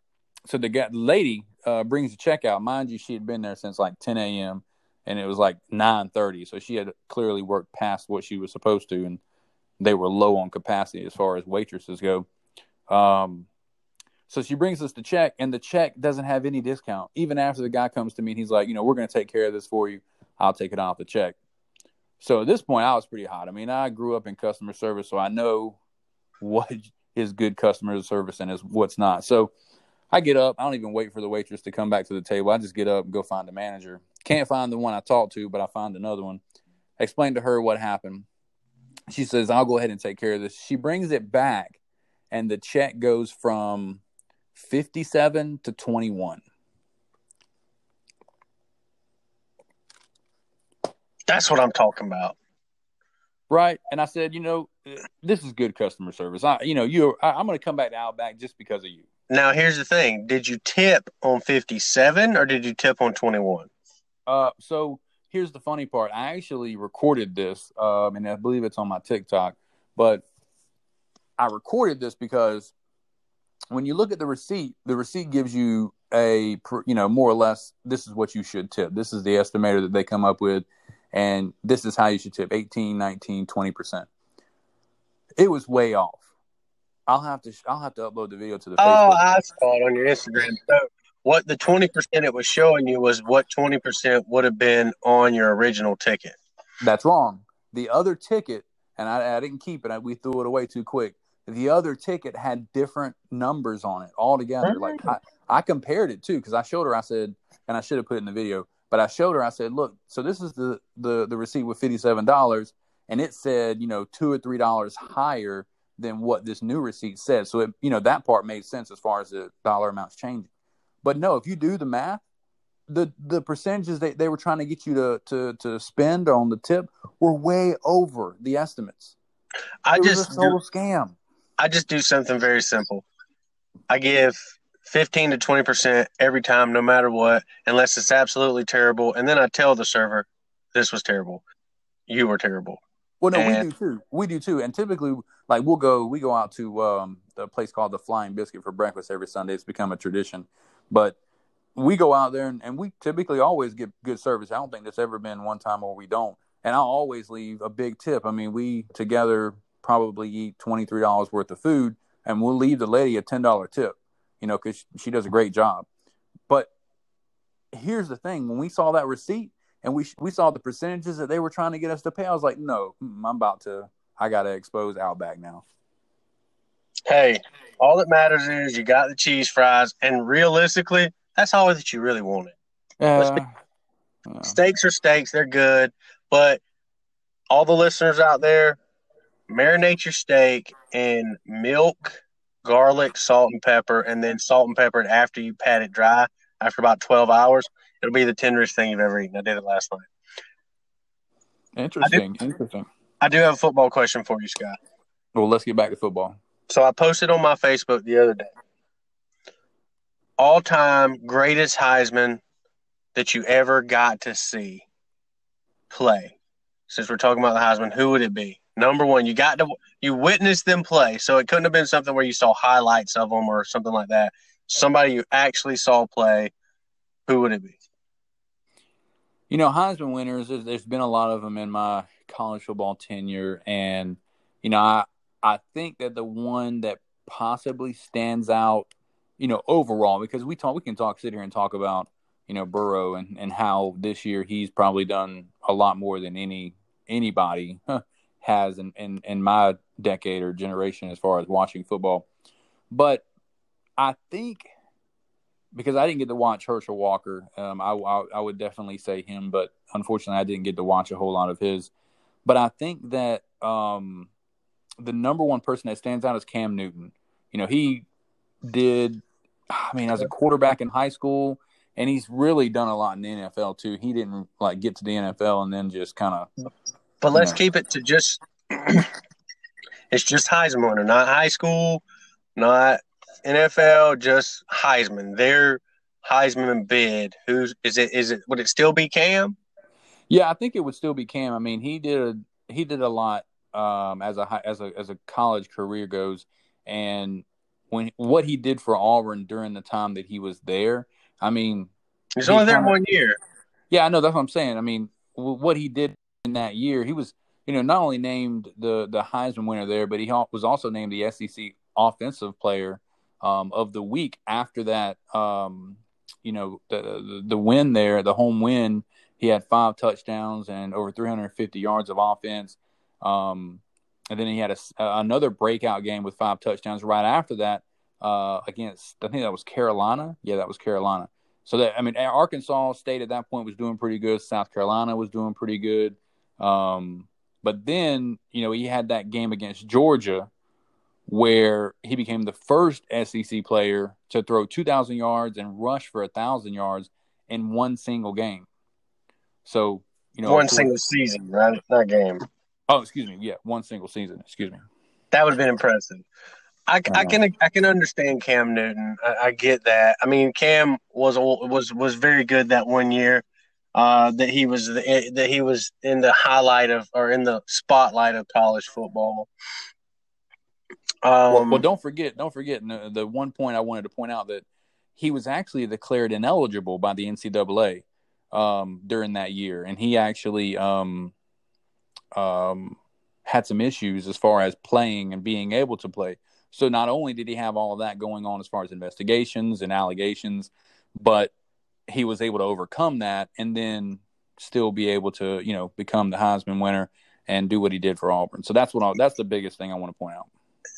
so the guy the lady uh brings the check out mind you she had been there since like 10 a.m and it was like 9.30 so she had clearly worked past what she was supposed to and they were low on capacity as far as waitresses go um so she brings us the check and the check doesn't have any discount even after the guy comes to me and he's like you know we're going to take care of this for you i'll take it off the check so at this point, I was pretty hot. I mean, I grew up in customer service, so I know what *laughs* is good customer service and is what's not. So I get up. I don't even wait for the waitress to come back to the table. I just get up and go find the manager. Can't find the one I talked to, but I find another one. Explain to her what happened. She says, I'll go ahead and take care of this. She brings it back, and the check goes from 57 to 21. that's what I'm talking about. Right. And I said, you know, this is good customer service. I, you know, you, I, I'm going to come back to Outback just because of you. Now here's the thing: Did you tip on 57 or did you tip on 21? Uh, so here's the funny part. I actually recorded this, um, and I believe it's on my TikTok. But I recorded this because when you look at the receipt, the receipt gives you a, you know, more or less, this is what you should tip. This is the estimator that they come up with, and this is how you should tip 18, 19, 20%. It was way off. I'll have to I'll have to upload the video to the Oh, Facebook. I saw it on your Instagram. What the twenty percent it was showing you was what twenty percent would have been on your original ticket. That's wrong. The other ticket, and I, I didn't keep it. I, we threw it away too quick. The other ticket had different numbers on it altogether. Like mm. I, I compared it too because I showed her. I said, and I should have put it in the video, but I showed her. I said, look, so this is the the the receipt with fifty seven dollars, and it said you know two or three dollars higher than what this new receipt said. So it, you know that part made sense as far as the dollar amounts changing. But no, if you do the math, the the percentages they, they were trying to get you to, to to spend on the tip were way over the estimates. I it just a do, scam. I just do something very simple. I give fifteen to twenty percent every time, no matter what, unless it's absolutely terrible, and then I tell the server, "This was terrible. You were terrible." Well, no, And- we do too. We do too. And typically, like we'll go, we go out to um, the place called the Flying Biscuit for breakfast every Sunday. It's become a tradition. But we go out there and, and we typically always get good service. I don't think there's ever been one time where we don't. And I'll always leave a big tip. I mean, we together probably eat twenty three dollars worth of food, and we'll leave the lady a ten dollar tip. You know, because she does a great job. But here's the thing: when we saw that receipt and we we saw the percentages that they were trying to get us to pay, I was like, no, mm, I'm about to. I got to expose Outback now. Hey, all that matters is you got the cheese fries, and realistically, that's all that you really wanted. Be- uh, Yeah. Steaks are steaks; they're good, but all the listeners out there, marinate your steak in milk, garlic, salt, and pepper, and then salt and pepper it after you pat it dry. After about twelve hours, it'll be the tenderest thing you've ever eaten. I did it last night. Interesting. Interesting. I do have a football question for you, Scott. Well, let's get back to football. So I posted on my Facebook the other day. All time greatest Heisman that you ever got to see play. Since we're talking about the Heisman, who would it be? Number one, you got to you witnessed them play, so it couldn't have been something where you saw highlights of them or something like that. Somebody you actually saw play. Who would it be? You know, Heisman winners. There's, been a lot of them in my college football tenure, and you know, I I think that the one that possibly stands out, you know, overall, because we talk, we can talk, sit here and talk about, you know, Burrow and and how this year he's probably done a lot more than any anybody *laughs* has in in, in my decade or generation as far as watching football, but I think because I didn't get to watch Herschel Walker, um, I, I, I would definitely say him, but unfortunately, I didn't get to watch a whole lot of his. But I think that um, the number one person that stands out is Cam Newton. You know, he did, I mean, as a quarterback in high school, and he's really done a lot in the NFL too. He didn't like get to the NFL and then just kind of But let's Yeah. keep it to just *clears throat* it's just Heisman winner, not high school, not NFL, just Heisman. Their Heisman bid. Who's is it? Is it? Would it still be Cam? Yeah, I think it would still be Cam. I mean, he did a he did a lot um, as a as a as a college career goes, and when what he did for Auburn during the time that he was there, I mean, He's He only there one year. yeah, I know that's what I'm saying. I mean, w- what he did in that year, he was you know not only named the the Heisman winner there, but he was also named the SEC Offensive Player um, of the week after that. Um, you know the, the the win there, the home win. He had five touchdowns and over 350 yards of offense. Um, and then he had a, another breakout game with five touchdowns right after that uh, against, I think that was Carolina. Yeah, that was Carolina. So that, I mean, Arkansas State at that point was doing pretty good. South Carolina was doing pretty good. Um, but then, you know, he had that game against Georgia where he became the first SEC player to throw 2,000 yards and rush for 1,000 yards in one single game. So, you know, one single season, right? Not game. Oh, excuse me. Yeah, one single season. Excuse me. That would have been impressive. I, I Uh-huh. can I can understand Cam Newton. I, I get that. I mean, Cam was was was very good that one year. Uh, that he was the, that he was in the highlight of or in the spotlight of college football. Um, well, well, don't forget, don't forget the, the one point I wanted to point out that he was actually declared ineligible by the NCAA um, during that year, and he actually um, um, had some issues as far as playing and being able to play. So not only did he have all of that going on as far as investigations and allegations, but he was able to overcome that and then still be able to, you know, become the Heisman winner and do what he did for Auburn. So that's what I, that's the biggest thing I want to point out.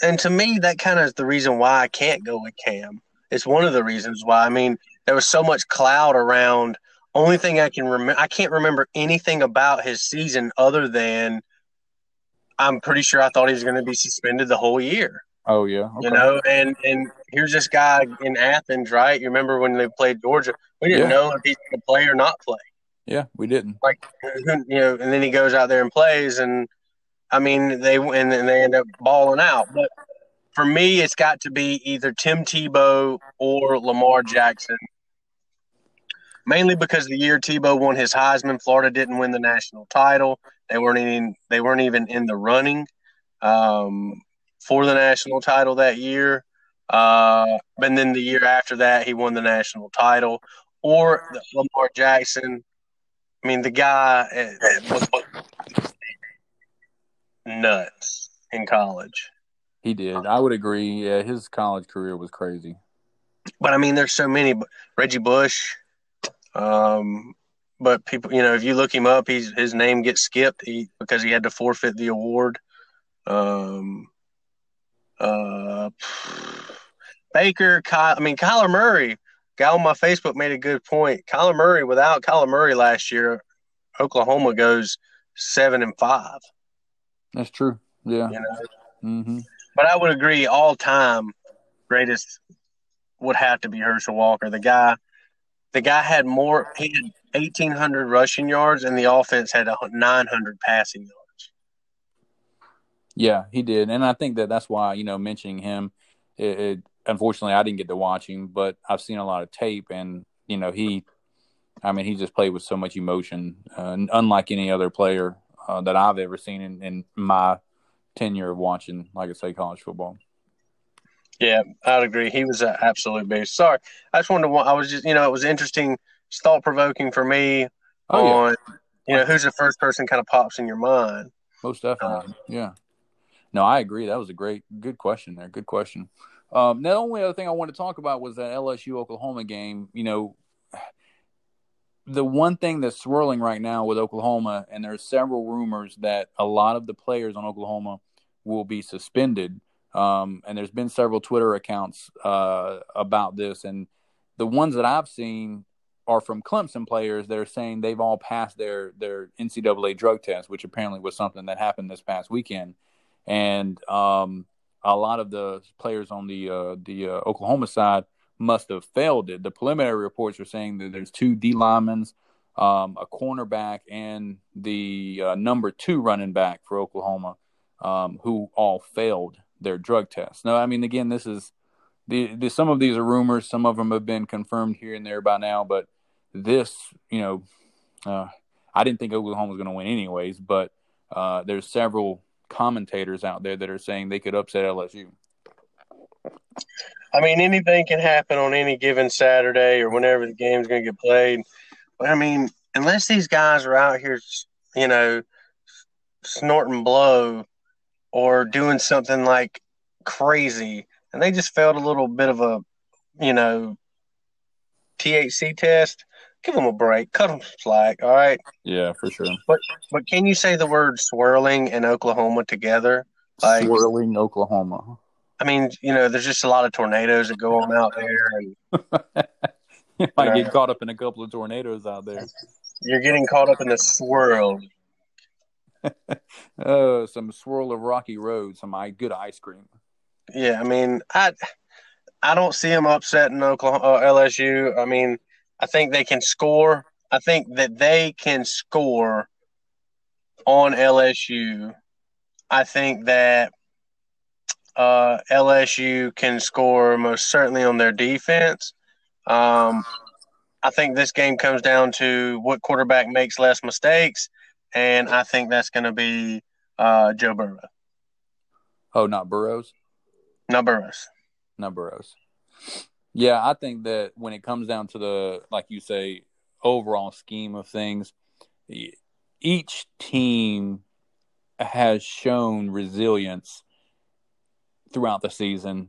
And to me, that kind of is the reason why I can't go with Cam. It's one of the reasons why. I mean, there was so much cloud around. Only thing I can remember, I can't remember anything about his season other than I'm pretty sure I thought he was going to be suspended the whole year. Oh yeah, okay. you know, and and here's this guy in Athens, right? You remember when they played Georgia? We didn't yeah. know if he's going to play or not play. Yeah, we didn't. Like, you know, and then he goes out there and plays, and I mean, they and, and they end up balling out. But for me, it's got to be either Tim Tebow or Lamar Jackson. Mainly because the year Tebow won his Heisman, Florida didn't win the national title. They weren't even they weren't even in the running um, for the national title that year. Uh, and then the year after that, he won the national title. Or Lamar Jackson. I mean, the guy eh, was nuts in college. He did. I would agree. Yeah, his college career was crazy. But I mean, there's so many. Reggie Bush. Um, but people, you know, if you look him up, he's his name gets skipped he, because he had to forfeit the award. Um, uh, Baker, Kyle, I mean, Kyler Murray, guy on my Facebook made a good point. Kyler Murray, without Kyler Murray last year, Oklahoma goes seven and five. That's true. Yeah. You know? mm-hmm. But I would agree, all time greatest would have to be Herschel Walker. The guy, the guy had more. He had eighteen hundred rushing yards, and the offense had nine hundred passing yards. Yeah, he did, and I think that that's why you know mentioning him. It, it, unfortunately, I didn't get to watch him, but I've seen a lot of tape, and you know he. I mean, he just played with so much emotion, uh, unlike any other player uh, that I've ever seen in, in my tenure of watching, like I say, college football. Yeah, I'd agree. He was an absolute beast. Sorry, I just wanted to. I was just, you know, it was interesting, thought provoking for me oh, on, yeah. you know, who's the first person kind of pops in your mind. Most definitely, um, yeah. No, I agree. That was a great, good question there. Good question. Um, the only other thing I wanted to talk about was that LSU Oklahoma game. You know, the one thing that's swirling right now with Oklahoma, and there's several rumors that a lot of the players on Oklahoma will be suspended. Um, and there's been several Twitter accounts uh, about this, and the ones that I've seen are from Clemson players that are saying they've all passed their their NCAA drug test, which apparently was something that happened this past weekend. And um, a lot of the players on the uh, the uh, Oklahoma side must have failed it. The preliminary reports are saying that there's two D linemen, um, a cornerback, and the uh, number two running back for Oklahoma, um, who all failed their drug tests. Now, I mean, again, this is the, the, some of these are rumors. Some of them have been confirmed here and there by now, but this, you know, uh, I didn't think Oklahoma was going to win anyways, but uh, there's several commentators out there that are saying they could upset LSU. I mean, anything can happen on any given Saturday or whenever the game's going to get played. But I mean, unless these guys are out here, you know, snorting blow or doing something like crazy, and they just failed a little bit of a, you know, THC test. Give them a break, cut them slack. All right. Yeah, for sure. But but can you say the word swirling in Oklahoma together? Like, swirling Oklahoma. I mean, you know, there's just a lot of tornadoes that go on out there, and *laughs* you might know, get caught up in a couple of tornadoes out there. You're getting caught up in the swirl. *laughs* oh, some swirl of rocky road, some good ice cream. Yeah, I mean, I I don't see them upsetting Oklahoma uh, LSU. I mean, I think they can score. I think that they can score on LSU. I think that uh, LSU can score most certainly on their defense. Um, I think this game comes down to what quarterback makes less mistakes, and I think that's going to be uh, Joe Burrow. Oh, not Burrows. Not Burrows. Not Burrows. Yeah, I think that when it comes down to the, like you say, overall scheme of things, each team has shown resilience throughout the season.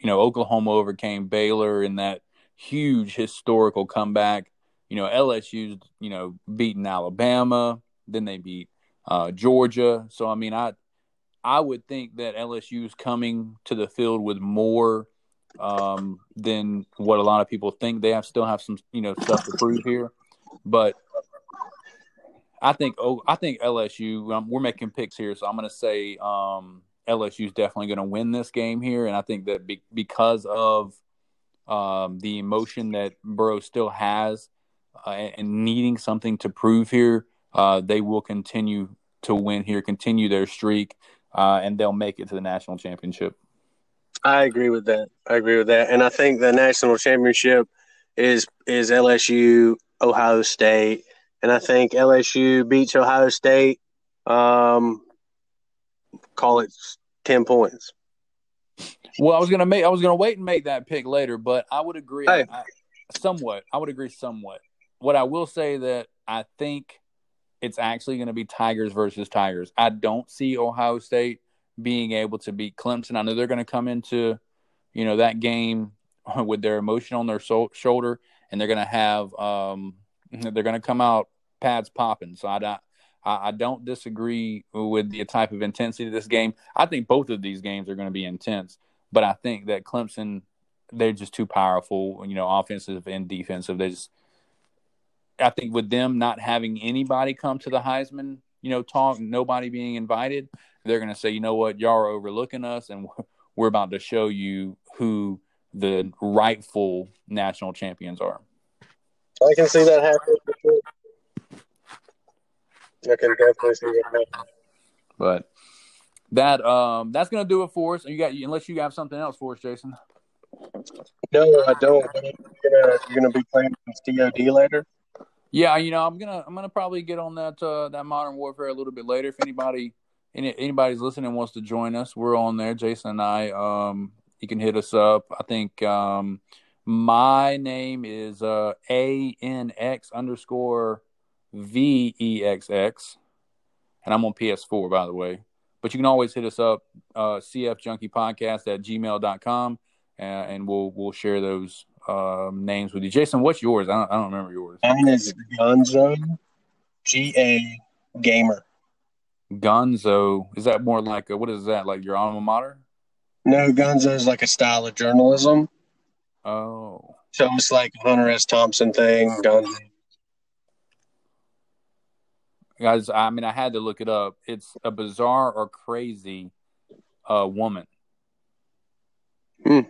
You know, Oklahoma overcame Baylor in that huge historical comeback. You know, LSU's you know beating Alabama, then they beat uh, Georgia. So I mean, I I would think that LSU's coming to the field with more um, than what a lot of people think. They have still have some you know stuff to prove here, but I think oh I think LSU. Um, we're making picks here, so I'm going to say um, LSU is definitely going to win this game here, and I think that be, because of um, the emotion that Burrow still has uh, and needing something to prove here, uh, they will continue to win here, continue their streak, uh, and they'll make it to the national championship. I agree with that. I agree with that, and I think the national championship is is LSU, Ohio State, and I think LSU beats Ohio State. Um, call it ten points. Well, I was gonna make I was gonna wait and make that pick later, but I would agree hey. I, somewhat. I would agree somewhat. What I will say that I think it's actually going to be Tigers versus Tigers. I don't see Ohio State being able to beat Clemson. I know they're going to come into, you know, that game *laughs* with their emotion on their so- shoulder, and they're going to have, um, *laughs* they're going to come out pads popping. So I, I, I don't disagree with the type of intensity of this game. I think both of these games are going to be intense, but I think that Clemson, they're just too powerful, you know, offensive and defensive. They just, I think with them not having anybody come to the Heisman, you know, talk, nobody being invited, they're going to say, you know what, y'all are overlooking us, and we're about to show you who the rightful national champions are. I can see that happening. I can definitely see that happening. But that um that's gonna do it for us. You got unless you have something else for us, Jason. No, I don't. You're gonna, you're gonna be playing COD later. Yeah, you know, I'm gonna I'm gonna probably get on that uh, that Modern Warfare a little bit later. If anybody any, anybody's listening wants to join us, we're on there. Jason and I. Um, you can hit us up. I think um, my name is uh, A N X underscore V E X X, and I'm on PS4 by the way. But you can always hit us up, uh, CF Junkie Podcast at gmail.com, and, and we'll we'll share those um, names with you. Jason, what's yours? I don't, I don't remember yours. Mine is Gonzo, G A Gamer. Gonzo is that more like a, what is that like your alma mater? No, Gonzo is like a style of journalism. Oh, so it's like Hunter S. Thompson thing. Gonzo. Guys, I mean, I had to look it up. It's a bizarre or crazy uh, woman. Hmm.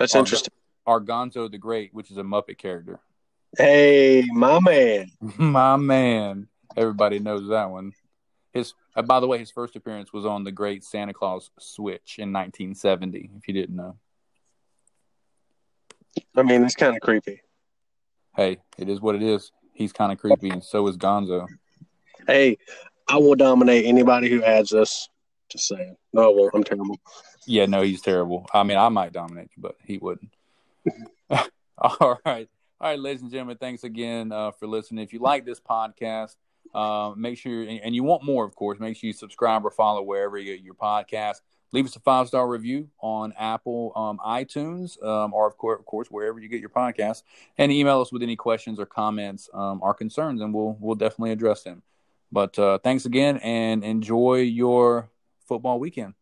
That's interesting. Argonzo the Great, which is a Muppet character. Hey, my man. *laughs* my man. Everybody knows that one. His, uh, by the way, his first appearance was on the Great Santa Claus Switch in 1970. If you didn't know. I mean, it's kind of creepy. Hey, it is what it is. He's kind of creepy, and so is Gonzo. Hey, I will dominate anybody who adds us. Just saying. No, I won't. I'm terrible. Yeah, no, he's terrible. I mean, I might dominate you, but he wouldn't. *laughs* All right. All right, ladies and gentlemen, thanks again uh, for listening. If you like this podcast, uh, make sure, and you want more, of course, make sure you subscribe or follow wherever you get your podcast. Leave us a five star review on Apple, um, iTunes, um, or of course, of course, wherever you get your podcast. And email us with any questions or comments um, or concerns, and we'll we'll definitely address them. But uh, thanks again, and enjoy your football weekend.